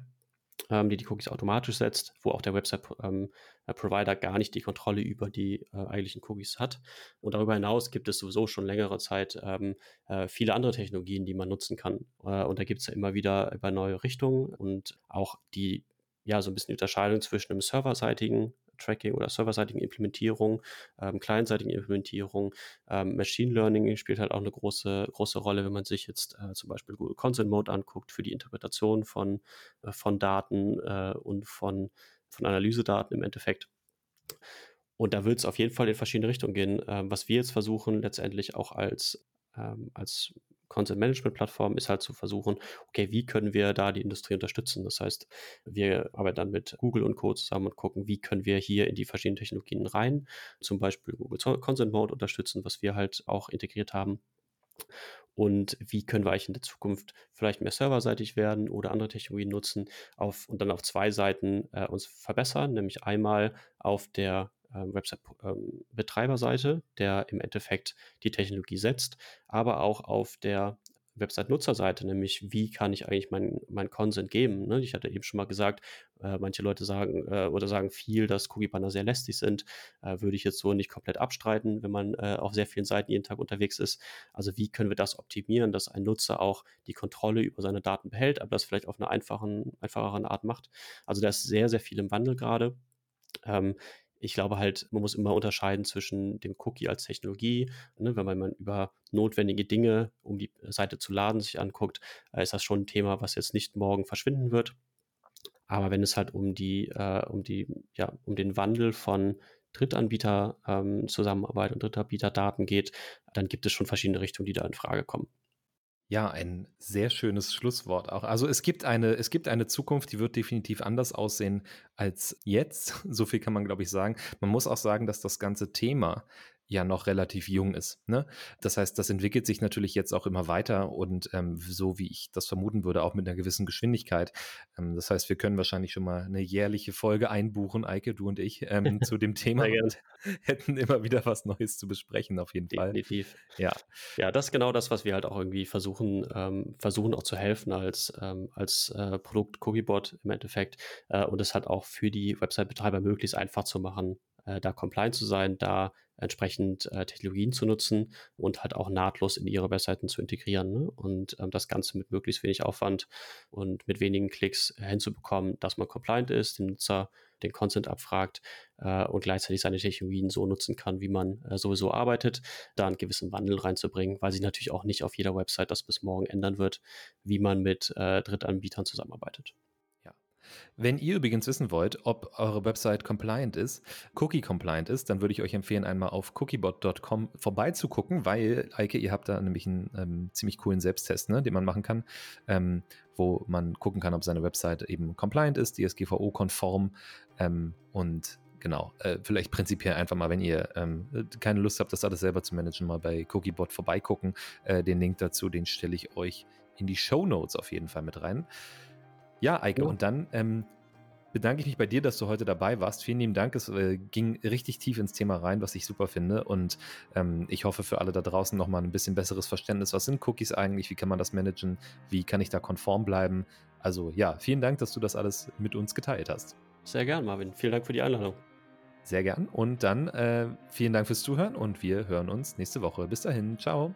ähm, die die Cookies automatisch setzt, wo auch der Website-Provider ähm, gar nicht die Kontrolle über die äh, eigentlichen Cookies hat. Und darüber hinaus gibt es sowieso schon längere Zeit ähm, äh, viele andere Technologien, die man nutzen kann. Äh, und da gibt es ja immer wieder über neue Richtungen und auch die ja, so ein bisschen die Unterscheidung zwischen einem serverseitigen Tracking oder serverseitigen Implementierung, ähm, clientseitigen Implementierung. Ähm, Machine Learning spielt halt auch eine große, große Rolle, wenn man sich jetzt äh, zum Beispiel Google Consent Mode anguckt für die Interpretation von, äh, von Daten äh, und von, von Analysedaten im Endeffekt. Und da wird es auf jeden Fall in verschiedene Richtungen gehen. Ähm, was wir jetzt versuchen, letztendlich auch als, ähm, als Content Management Plattform ist halt zu versuchen, okay, wie können wir da die Industrie unterstützen? Das heißt, wir arbeiten dann mit Google und Co. zusammen und gucken, wie können wir hier in die verschiedenen Technologien rein, zum Beispiel Google Consent Mode unterstützen, was wir halt auch integriert haben. Und wie können wir eigentlich in der Zukunft vielleicht mehr serverseitig werden oder andere Technologien nutzen auf, und dann auf zwei Seiten äh, uns verbessern, nämlich einmal auf der Website-Betreiberseite, ähm, der im Endeffekt die Technologie setzt, aber auch auf der Website-Nutzerseite, nämlich wie kann ich eigentlich meinen mein Consent geben. Ne? Ich hatte eben schon mal gesagt, äh, manche Leute sagen äh, oder sagen viel, dass Cookie-Banner sehr lästig sind. Äh, würde ich jetzt so nicht komplett abstreiten, wenn man äh, auf sehr vielen Seiten jeden Tag unterwegs ist. Also wie können wir das optimieren, dass ein Nutzer auch die Kontrolle über seine Daten behält, aber das vielleicht auf eine einfachen, einfacheren Art macht. Also da ist sehr, sehr viel im Wandel gerade. Ähm, ich glaube halt, man muss immer unterscheiden zwischen dem Cookie als Technologie. Ne, wenn man über notwendige Dinge, um die Seite zu laden, sich anguckt, äh, ist das schon ein Thema, was jetzt nicht morgen verschwinden wird. Aber wenn es halt um die, äh, um die, ja, um den Wandel von Drittanbieter ähm, Zusammenarbeit und Drittanbieter-Daten geht, dann gibt es schon verschiedene Richtungen, die da in Frage kommen. Ja, ein sehr schönes Schlusswort auch. Also es gibt eine, es gibt eine Zukunft, die wird definitiv anders aussehen als jetzt. So viel kann man, glaube ich, sagen. Man muss auch sagen, dass das ganze Thema ja noch relativ jung ist. Ne? Das heißt, das entwickelt sich natürlich jetzt auch immer weiter und ähm, so wie ich das vermuten würde, auch mit einer gewissen Geschwindigkeit. Ähm, das heißt, wir können wahrscheinlich schon mal eine jährliche Folge einbuchen, Eike, du und ich, ähm, zu dem Thema und hätten immer wieder was Neues zu besprechen, auf jeden Fall. Definitiv. Ja. Ja, das ist genau das, was wir halt auch irgendwie versuchen, ähm, versuchen auch zu helfen als, ähm, als äh, Produkt Cookiebot im Endeffekt äh, und es halt auch für die Website-Betreiber möglichst einfach zu machen, äh, da compliant zu sein, da entsprechend äh, Technologien zu nutzen und halt auch nahtlos in ihre Webseiten zu integrieren. Ne? Und ähm, das Ganze mit möglichst wenig Aufwand und mit wenigen Klicks hinzubekommen, dass man compliant ist, den Nutzer den Consent abfragt äh, und gleichzeitig seine Technologien so nutzen kann, wie man äh, sowieso arbeitet, da einen gewissen Wandel reinzubringen, weil sich natürlich auch nicht auf jeder Website das bis morgen ändern wird, wie man mit äh, Drittanbietern zusammenarbeitet. Wenn ihr übrigens wissen wollt, ob eure Website compliant ist, Cookie compliant ist, dann würde ich euch empfehlen, einmal auf cookiebot.com vorbeizugucken, weil, Eike, ihr habt da nämlich einen ähm, ziemlich coolen Selbsttest, ne, den man machen kann, ähm, wo man gucken kann, ob seine Website eben compliant ist, DSGVO-konform ähm, und genau, äh, vielleicht prinzipiell einfach mal, wenn ihr ähm, keine Lust habt, das alles selber zu managen, mal bei Cookiebot vorbeigucken. Äh, den Link dazu, den stelle ich euch in die Show Notes auf jeden Fall mit rein. Ja, Eike, ja. und dann ähm, bedanke ich mich bei dir, dass du heute dabei warst. Vielen lieben Dank. Es äh, ging richtig tief ins Thema rein, was ich super finde. Und ähm, ich hoffe für alle da draußen nochmal ein bisschen besseres Verständnis. Was sind Cookies eigentlich? Wie kann man das managen? Wie kann ich da konform bleiben? Also ja, vielen Dank, dass du das alles mit uns geteilt hast. Sehr gern, Marvin. Vielen Dank für die Einladung. Sehr gern. Und dann äh, vielen Dank fürs Zuhören und wir hören uns nächste Woche. Bis dahin. Ciao.